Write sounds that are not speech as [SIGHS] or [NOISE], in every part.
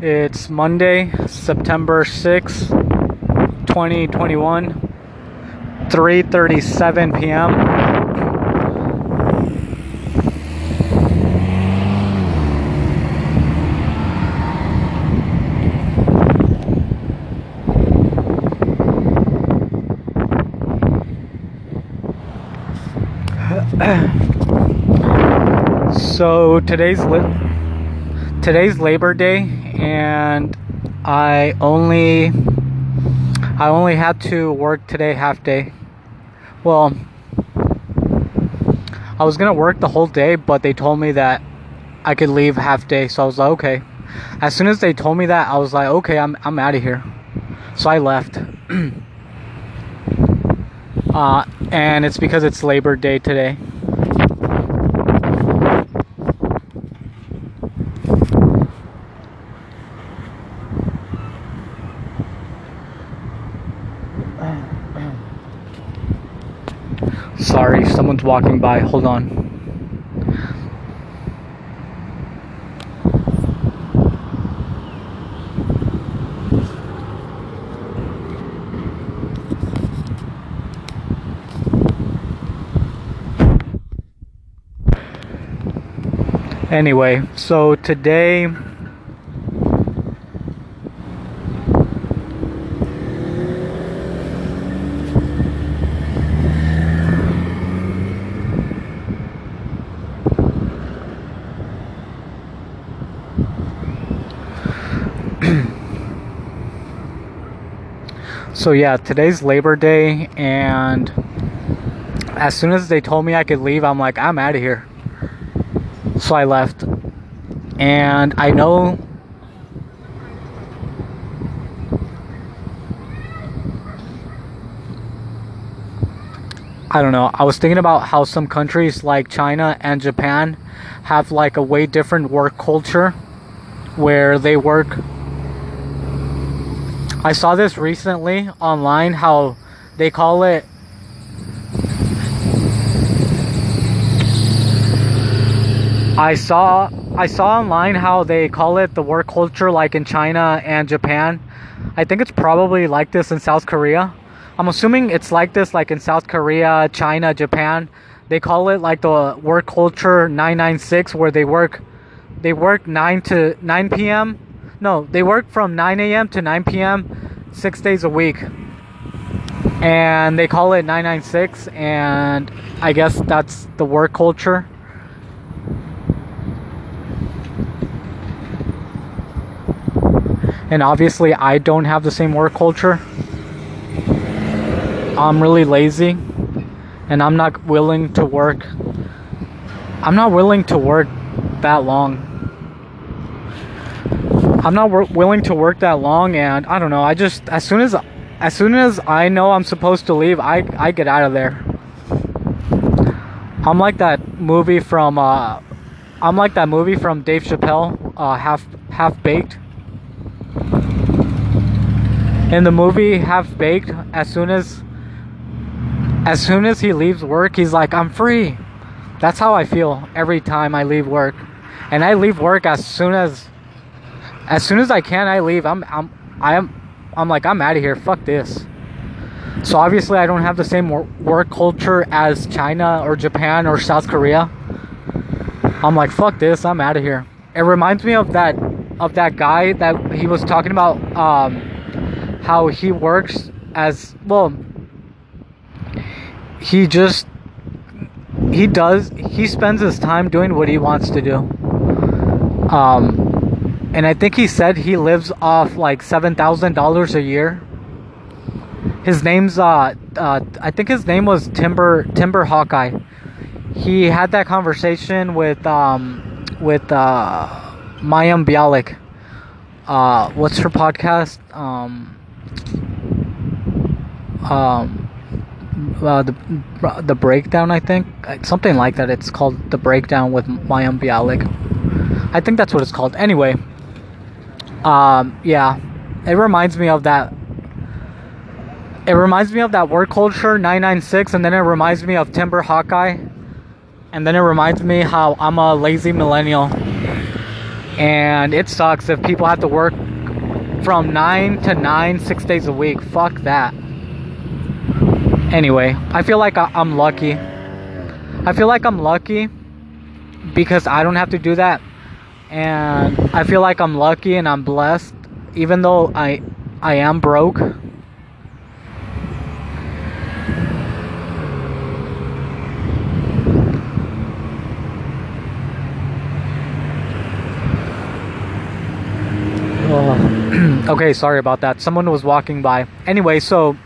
It's Monday, September 6th, 2021, 3:37 p.m. so today's li- today's Labor Day, and I only I only had to work today half day. Well, I was gonna work the whole day, but they told me that I could leave half day, so I was like, okay. As soon as they told me that, I was like, okay, I'm I'm out of here. So I left. [CLEARS THROAT] uh, and it's because it's Labor Day today. Sorry, someone's walking by. Hold on. Anyway, so today so yeah, today's Labor Day, and as soon as they told me I could leave, I'm like, I'm out of here. So I left, and I know. I don't know. I was thinking about how some countries like China and Japan have like a way different work culture where they work I saw this recently online how they call it I saw I saw online how they call it the work culture like in China and Japan. I think it's probably like this in South Korea. I'm assuming it's like this like in South Korea, China, Japan. They call it like the work culture 996 where they work they work 9 to 9 p.m no, they work from 9 a.m. to 9 p.m. six days a week. And they call it 996, and I guess that's the work culture. And obviously, I don't have the same work culture. I'm really lazy, and I'm not willing to work. I'm not willing to work that long I'm not wor- willing to work that long, and I don't know. I just as soon as as soon as I know I'm supposed to leave, I I get out of there. I'm like that movie from uh, I'm like that movie from Dave Chappelle, uh, half half baked. In the movie Half Baked, as soon as as soon as he leaves work, he's like, I'm free. That's how I feel every time I leave work. And I leave work as soon as as soon as I can, I leave. I'm I'm I'm I'm like I'm out of here. Fuck this. So obviously, I don't have the same work culture as China or Japan or South Korea. I'm like fuck this. I'm out of here. It reminds me of that of that guy that he was talking about um, how he works as well. He just he does he spends his time doing what he wants to do. Um, and I think he said he lives off like seven thousand dollars a year. His name's uh, uh, I think his name was Timber Timber Hawkeye. He had that conversation with um with uh Mayim Bialik. Uh, what's her podcast? Um, um, uh, the the breakdown. I think something like that. It's called the breakdown with Mayim Bialik. I think that's what it's called. Anyway, um, yeah, it reminds me of that. It reminds me of that word culture 996, and then it reminds me of Timber Hawkeye, and then it reminds me how I'm a lazy millennial. And it sucks if people have to work from 9 to 9, six days a week. Fuck that. Anyway, I feel like I'm lucky. I feel like I'm lucky because I don't have to do that. And I feel like I'm lucky and I'm blessed even though I I am broke. Oh. [CLEARS THROAT] okay, sorry about that. Someone was walking by. Anyway, so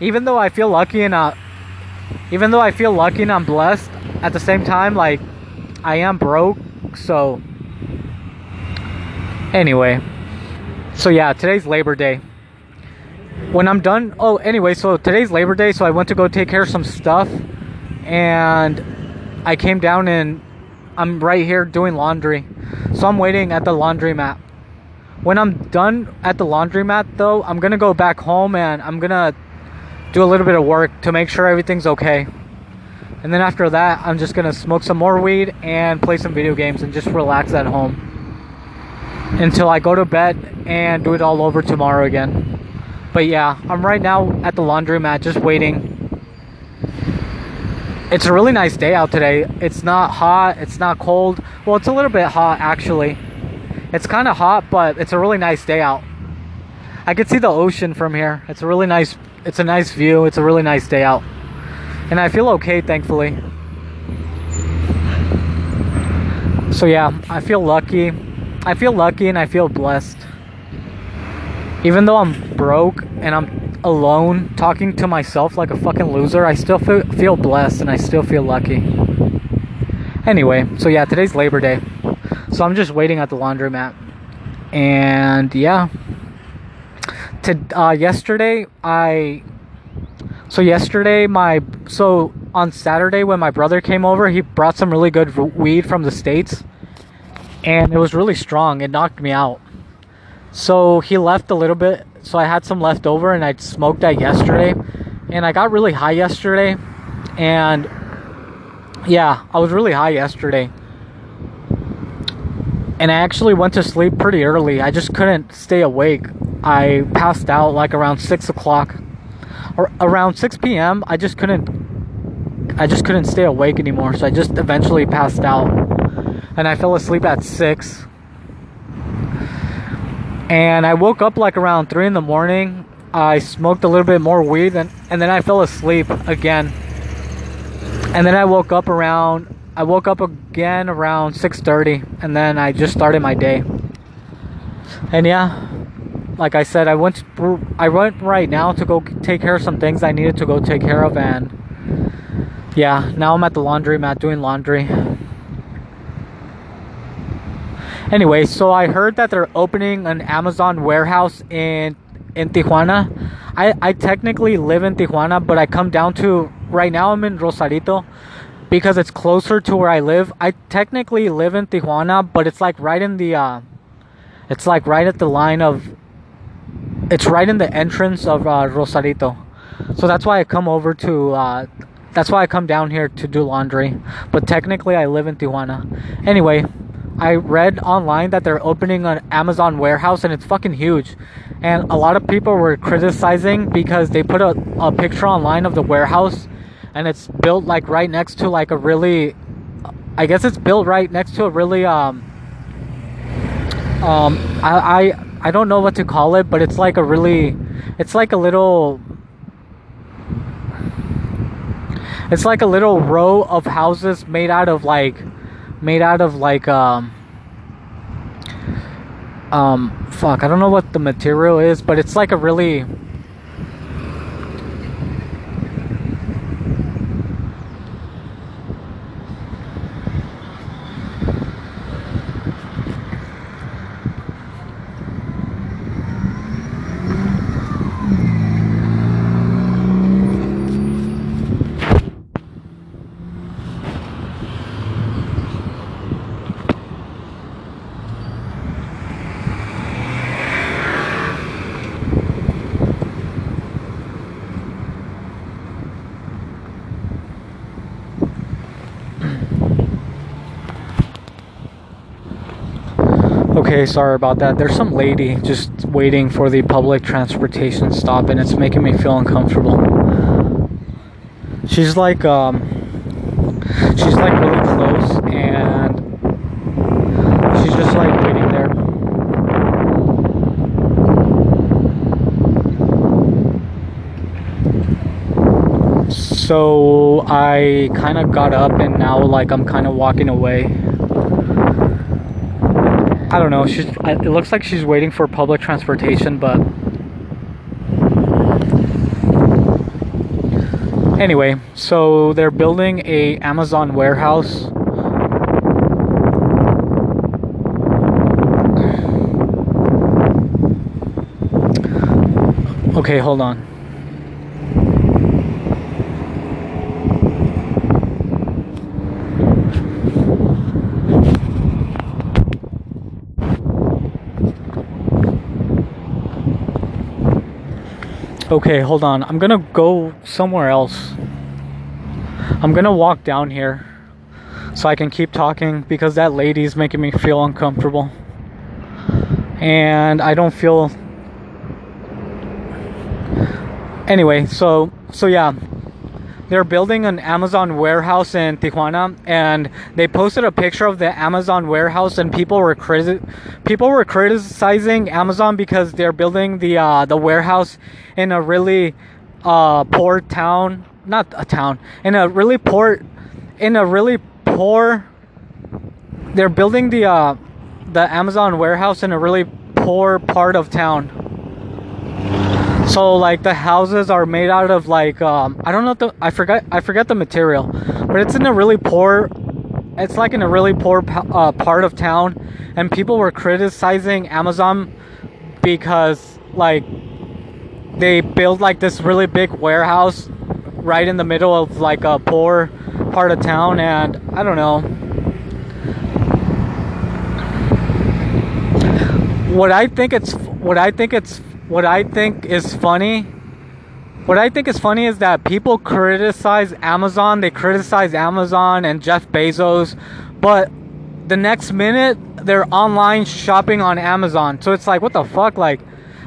even though I feel lucky and uh, even though I feel lucky and I'm blessed, at the same time, like I am broke. So anyway, so yeah, today's Labor Day. When I'm done, oh anyway, so today's Labor Day, so I went to go take care of some stuff, and I came down and I'm right here doing laundry. So I'm waiting at the laundromat when I'm done at the laundromat though, I'm gonna go back home and I'm gonna do a little bit of work to make sure everything's okay. And then after that, I'm just gonna smoke some more weed and play some video games and just relax at home until I go to bed and do it all over tomorrow again. But yeah, I'm right now at the laundromat just waiting. It's a really nice day out today. It's not hot, it's not cold. Well, it's a little bit hot actually. It's kind of hot, but it's a really nice day out. I can see the ocean from here. It's a really nice it's a nice view. It's a really nice day out. And I feel okay, thankfully. So yeah, I feel lucky. I feel lucky and I feel blessed. Even though I'm broke and I'm alone talking to myself like a fucking loser, I still feel, feel blessed and I still feel lucky. Anyway, so yeah, today's Labor Day. So I'm just waiting at the laundromat. And yeah. To uh, yesterday I so yesterday my so on Saturday when my brother came over, he brought some really good weed from the states. And it was really strong. It knocked me out. So he left a little bit, so I had some left over and I smoked that yesterday. And I got really high yesterday. And yeah, I was really high yesterday and I actually went to sleep pretty early. I just couldn't stay awake. I passed out like around six o'clock, or around six p.m. I just couldn't. I just couldn't stay awake anymore, so I just eventually passed out, and I fell asleep at six. And I woke up like around three in the morning. I smoked a little bit more weed, and, and then I fell asleep again. And then I woke up around I woke up again around 6:30 and then I just started my day. And yeah, like I said, I went I went right now to go take care of some things I needed to go take care of and yeah, now I'm at the laundromat doing laundry. Anyway, so I heard that they're opening an Amazon warehouse in in Tijuana. I I technically live in Tijuana, but I come down to right now I'm in Rosarito because it's closer to where I live. I technically live in Tijuana, but it's like right in the uh, it's like right at the line of it's right in the entrance of uh, Rosarito. So that's why I come over to uh, that's why I come down here to do laundry. But technically I live in Tijuana. Anyway, I read online that they're opening an Amazon warehouse and it's fucking huge. And a lot of people were criticizing because they put a, a picture online of the warehouse and it's built like right next to like a really I guess it's built right next to a really um um I I I don't know what to call it, but it's like a really it's like a little it's like a little row of houses made out of like made out of like um um fuck, I don't know what the material is, but it's like a really Okay, sorry about that. There's some lady just waiting for the public transportation stop and it's making me feel uncomfortable. She's like um she's like really close and she's just like waiting there. So I kind of got up and now like I'm kind of walking away. I don't know. She's. It looks like she's waiting for public transportation, but anyway. So they're building a Amazon warehouse. Okay, hold on. Okay, hold on. I'm gonna go somewhere else. I'm gonna walk down here so I can keep talking because that lady's making me feel uncomfortable. And I don't feel. Anyway, so so yeah, they're building an Amazon warehouse in Tijuana, and they posted a picture of the Amazon warehouse, and people were criti- people were criticizing Amazon because they're building the uh, the warehouse in a really uh, poor town, not a town, in a really poor, in a really poor. They're building the uh, the Amazon warehouse in a really poor part of town so like the houses are made out of like um, I don't know the I forgot I forget the material, but it's in a really poor. It's like in a really poor uh, part of town, and people were criticizing Amazon because like they built like this really big warehouse right in the middle of like a poor part of town, and I don't know. What I think it's what I think it's what I think is funny what I think is funny is that people criticize Amazon, they criticize Amazon and Jeff Bezos, but the next minute they're online shopping on Amazon. So it's like, what the fuck? Like,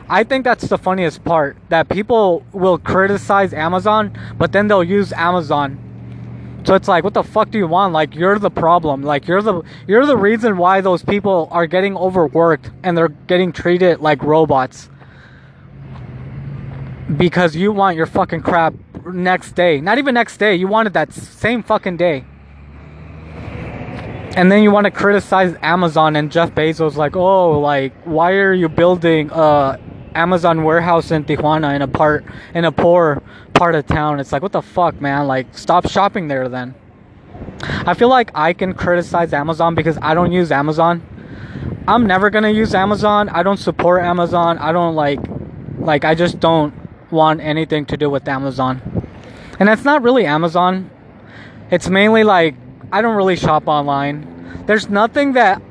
I think that's the funniest part that people will criticize Amazon, but then they'll use Amazon. So it's like, what the fuck do you want? Like, you're the problem. Like, you're the you're the reason why those people are getting overworked and they're getting treated like robots because you want your fucking crap next day. Not even next day. You want it that same fucking day. And then you want to criticize Amazon and Jeff Bezos like, "Oh, like why are you building a Amazon warehouse in Tijuana in a part in a poor part of town?" It's like, "What the fuck, man? Like stop shopping there then." I feel like I can criticize Amazon because I don't use Amazon. I'm never going to use Amazon. I don't support Amazon. I don't like like I just don't want anything to do with Amazon. And it's not really Amazon. It's mainly like I don't really shop online. There's nothing that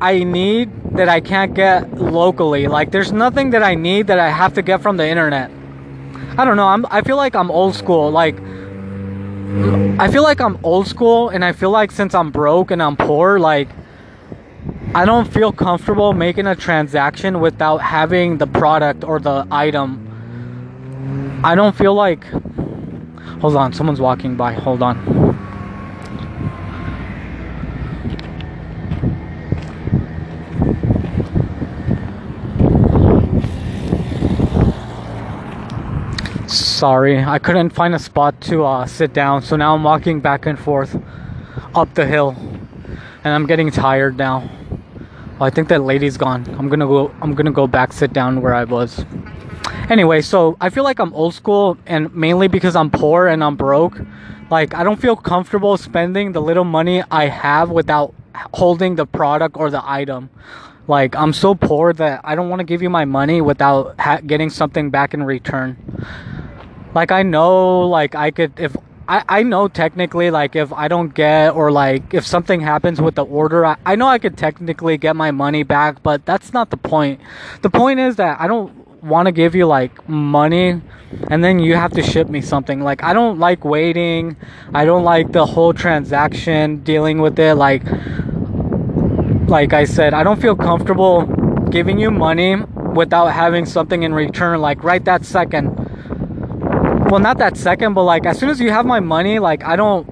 I need that I can't get locally. Like there's nothing that I need that I have to get from the internet. I don't know. I'm I feel like I'm old school. Like I feel like I'm old school and I feel like since I'm broke and I'm poor, like I don't feel comfortable making a transaction without having the product or the item I don't feel like. Hold on, someone's walking by. Hold on. Sorry, I couldn't find a spot to uh, sit down, so now I'm walking back and forth up the hill, and I'm getting tired now. I think that lady's gone. I'm gonna go. I'm gonna go back sit down where I was. Anyway, so I feel like I'm old school and mainly because I'm poor and I'm broke. Like I don't feel comfortable spending the little money I have without holding the product or the item. Like I'm so poor that I don't want to give you my money without ha- getting something back in return. Like I know like I could if I, I know technically like if I don't get or like if something happens with the order I, I know I could technically get my money back but that's not the point. The point is that I don't want to give you like money and then you have to ship me something. Like I don't like waiting. I don't like the whole transaction dealing with it like like I said, I don't feel comfortable giving you money without having something in return, like right that second. Well, not that second, but like as soon as you have my money, like I don't,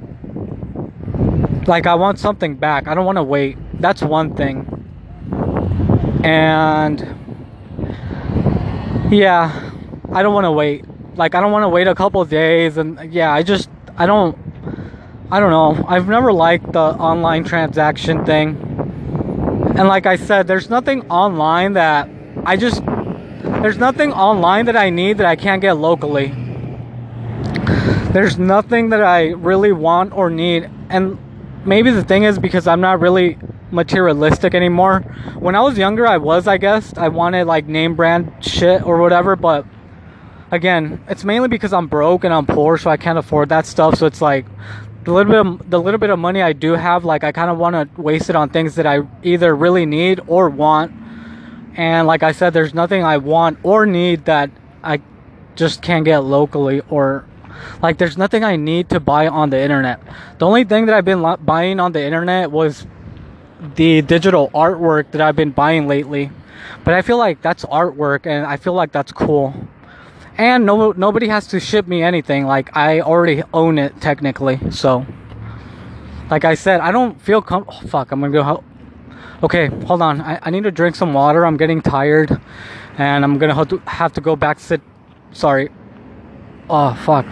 like I want something back. I don't want to wait. That's one thing. And yeah, I don't want to wait. Like I don't want to wait a couple days, and yeah, I just I don't. I don't know. I've never liked the online transaction thing. And like I said, there's nothing online that I just there's nothing online that I need that I can't get locally. There's nothing that I really want or need. And maybe the thing is because I'm not really materialistic anymore. When I was younger, I was, I guess. I wanted like name brand shit or whatever, but again, it's mainly because I'm broke and I'm poor, so I can't afford that stuff. So it's like the little bit of, the little bit of money I do have, like I kind of want to waste it on things that I either really need or want. And like I said, there's nothing I want or need that I just can't get locally or like there's nothing I need to buy on the internet. The only thing that I've been buying on the internet was the digital artwork that I've been buying lately. But I feel like that's artwork and I feel like that's cool. And no nobody has to ship me anything like i already own it technically so. Like i said i don't feel com oh, fuck i'm gonna go help okay hold on I, I need to drink some water i'm getting tired and i'm gonna have to, have to go back sit sorry. Oh fuck.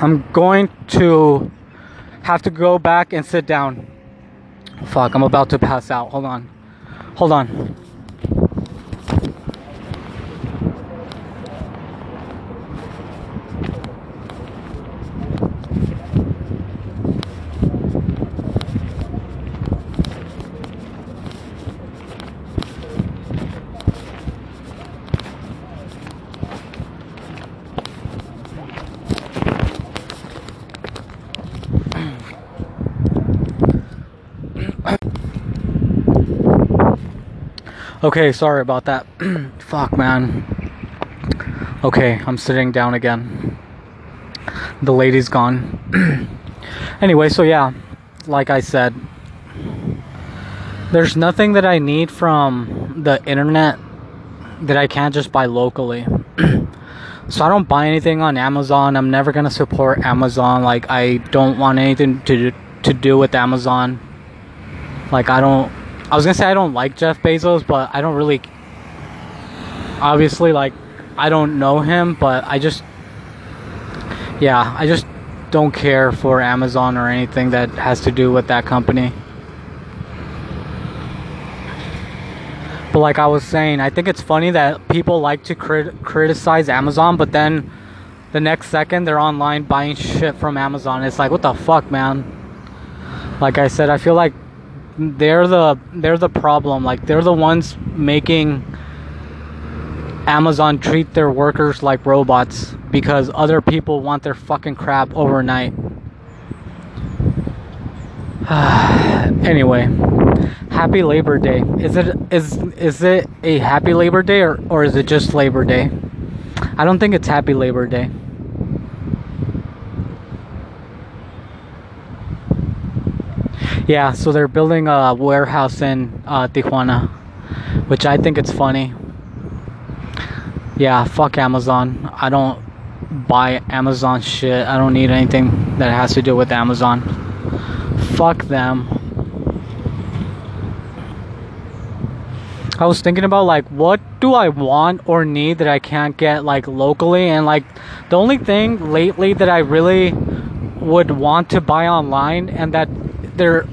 I'm going to have to go back and sit down fuck i'm about to pass out. Hold on. Hold on Okay, sorry about that. [CLEARS THROAT] Fuck, man. Okay, I'm sitting down again. The lady's gone. [CLEARS THROAT] anyway, so yeah, like I said, there's nothing that I need from the internet that I can't just buy locally. [CLEARS THROAT] so I don't buy anything on Amazon. I'm never gonna support Amazon. Like I don't want anything to to do with Amazon. Like I don't I was gonna say I don't like Jeff Bezos, but I don't really. Obviously, like, I don't know him, but I just. Yeah, I just don't care for Amazon or anything that has to do with that company. But like I was saying, I think it's funny that people like to crit- criticize Amazon, but then the next second they're online buying shit from Amazon. It's like, what the fuck, man? Like I said, I feel like they're the they're the problem. Like they're the ones making Amazon treat their workers like robots because other people want their fucking crap overnight. [SIGHS] anyway, happy Labor Day. Is it is is it a happy Labor Day or or is it just Labor Day? I don't think it's happy Labor Day. Yeah, so they're building a warehouse in uh, Tijuana, which I think it's funny. Yeah, fuck Amazon. I don't buy Amazon shit. I don't need anything that has to do with Amazon. Fuck them. I was thinking about like what do I want or need that I can't get like locally and like the only thing lately that I really would want to buy online and that there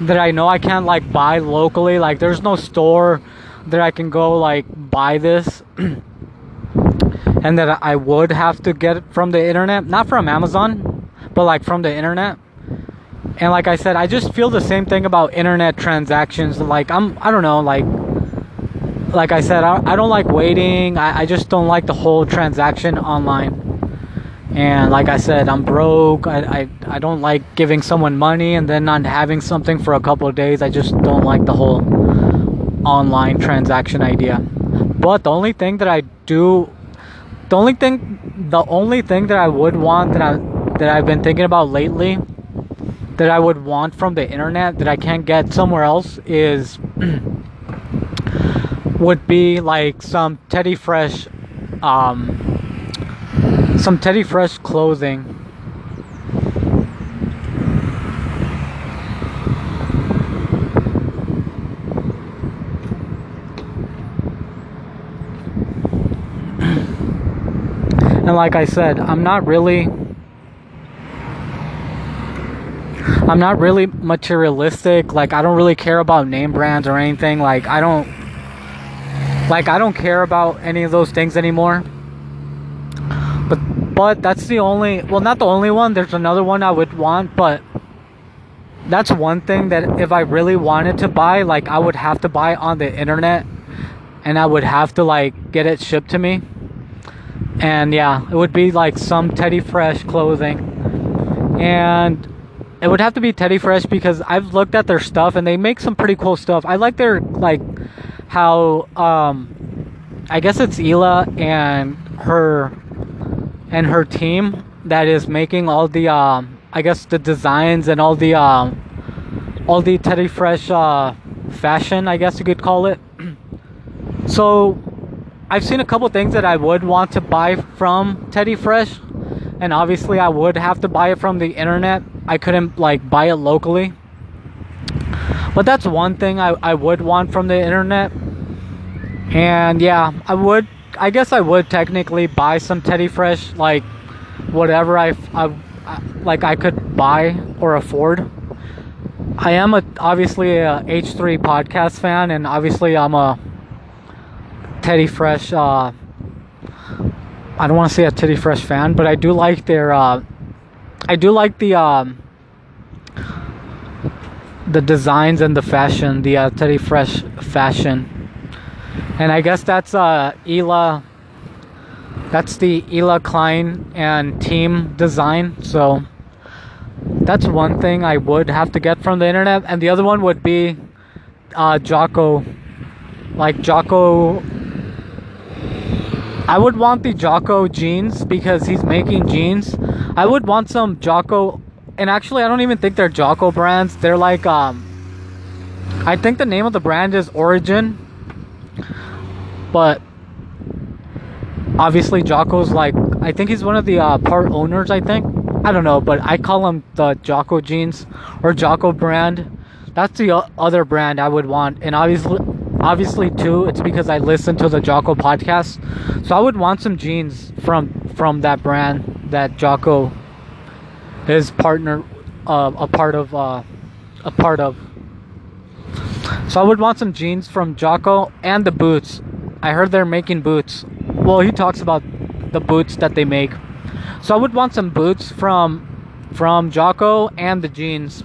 that I know I can't like buy locally. Like there's no store that I can go like buy this [CLEARS THROAT] and that I would have to get from the internet, not from Amazon, but like from the internet. And like I said, I just feel the same thing about internet transactions. Like I'm I don't know, like like I said, I, I don't like waiting. I, I just don't like the whole transaction online and like I said, I'm broke. I, I, I don't like giving someone money and then not having something for a couple of days. I just don't like the whole online transaction idea. But the only thing that I do, the only thing, the only thing that I would want that I that I've been thinking about lately, that I would want from the internet that I can't get somewhere else is [CLEARS THROAT] would be like some Teddy Fresh um some Teddy Fresh clothing. [CLEARS THROAT] And like I said, I'm not really I'm not really materialistic. Like I don't really care about name brands or anything. Like I don't like I don't care about any of those things anymore. But that's the only well not the only one. There's another one I would want, but that's one thing that if I really wanted to buy, like I would have to buy on the internet and I would have to like get it shipped to me. And yeah, it would be like some Teddy Fresh clothing. And it would have to be Teddy Fresh because I've looked at their stuff and they make some pretty cool stuff. I like their like how um I guess it's Hila and her and her team that is making all the um I guess the designs and all the um all the Teddy Fresh uh fashion, I guess you could call it. [CLEARS THROAT] so I've seen a couple things that I would want to buy from Teddy Fresh, and obviously I would have to buy it from the internet. I couldn't like buy it locally. But that's one thing I, I would want from the internet. And yeah, I would I guess I would technically buy some Teddy Fresh like whatever I, I, I like I could buy or afford. I am a obviously a H3 podcast fan and obviously I'm a Teddy Fresh. Uh, I don't want to say a Teddy Fresh fan, but I do like their. Uh, I do like the um, the designs and the fashion, the uh, Teddy Fresh fashion, and I guess that's uh, Hila. That's the Hila Klein and team design. So that's one thing I would have to get from the internet, and the other one would be uh, Jocko, like Jocko I would want the Jocko jeans because he's making jeans. I would want some Jocko, and actually, I don't even think they're Jocko brands. They're like, um, I think the name of the brand is Origin, but obviously, Jocko's like, I think he's one of the uh, part owners. I think I don't know, but I call him the Jocko jeans or Jocko brand. That's the other brand I would want, and obviously, obviously too it's because i listen to the jocko podcast so i would want some jeans from from that brand that jocko is partner uh, a part of uh, a part of so i would want some jeans from jocko and the boots i heard they're making boots. Well he talks about the boots that they make. So i would want some boots from from jocko and the jeans.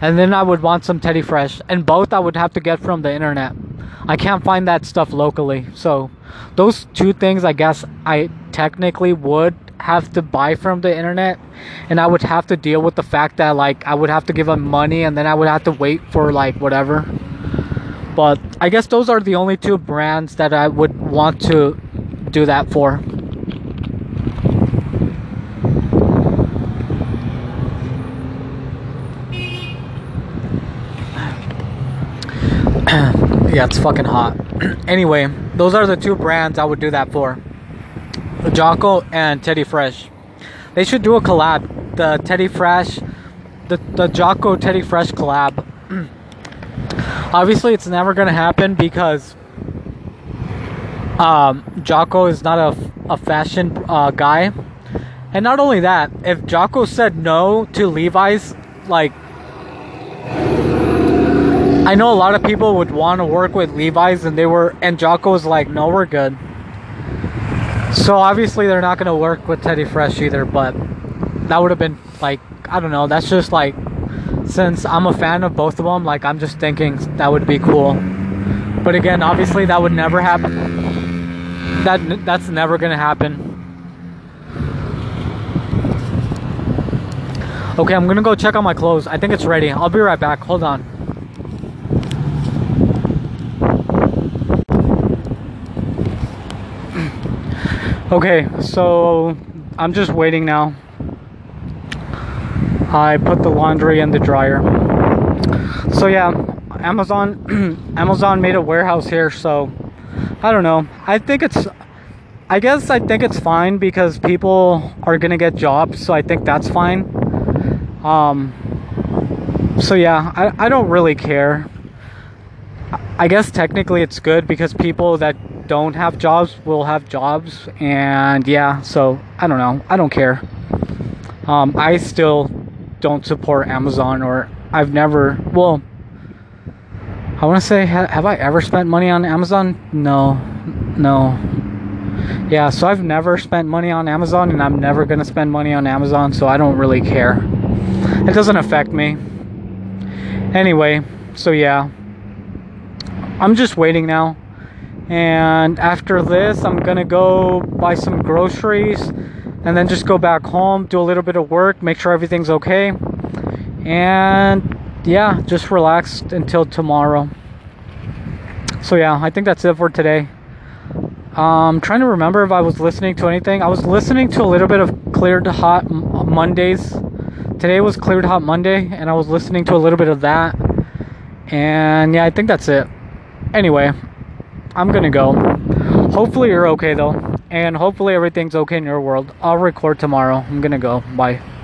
And then i would want some teddy fresh. And both i would have to get from the internet. I can't find that stuff locally. So those two things I guess I technically would have to buy from the internet. And I would have to deal with the fact that like I would have to give them money and then I would have to wait for like whatever. But I guess those are the only two brands that I would want to do that for. [CLEARS THROAT] Yeah, it's fucking hot. [CLEARS THROAT] anyway, those are the two brands I would do that for. Jocko and Teddy Fresh. They should do a collab. The Teddy Fresh, the the Jocko Teddy Fresh collab. Obviously, it's never gonna happen because um, Jocko is not a, a fashion uh, guy. And not only that, if Jocko said no to Levi's, like I know a lot of people would want to work with Levi's, and they were, and Jocko was like, "No, we're good." So obviously they're not gonna work with Teddy Fresh either, but that would have been like, I don't know. That's just like, since I'm a fan of both of them, like I'm just thinking that would be cool. But again, obviously that would never happen. That that's never gonna happen. Okay, I'm gonna go check on my clothes. I think it's ready. I'll be right back. Hold on. [CLEARS THROAT] Okay, so I'm just waiting now. I put the laundry in the dryer. So yeah, Amazon [CLEARS THROAT] Amazon made a warehouse here, so I don't know. I think it's I guess I think it's fine because people are gonna get jobs, so I think that's fine. Um, so yeah, I, I don't really care. I guess technically it's good because people that don't have jobs will have jobs, and yeah, so I don't know. I don't care. Um, I still don't support Amazon, or I've never. Well, I want to say, ha- have I ever spent money on Amazon? No, no. Yeah, so I've never spent money on Amazon, and I'm never gonna spend money on Amazon, so I don't really care. It doesn't affect me. Anyway, so yeah. I'm just waiting now. And after this, I'm gonna go buy some groceries and then just go back home, do a little bit of work, make sure everything's okay. And yeah, just relax until tomorrow. So yeah, I think that's it for today. Um, trying to remember if I was listening to anything. I was listening to a little bit of Cleared Hot Mondays. Today was Cleared Hot Monday, and I was listening to a little bit of that. And yeah, I think that's it. Anyway, I'm gonna go. Hopefully, you're okay though, and hopefully, everything's okay in your world. I'll record tomorrow. I'm gonna go. Bye.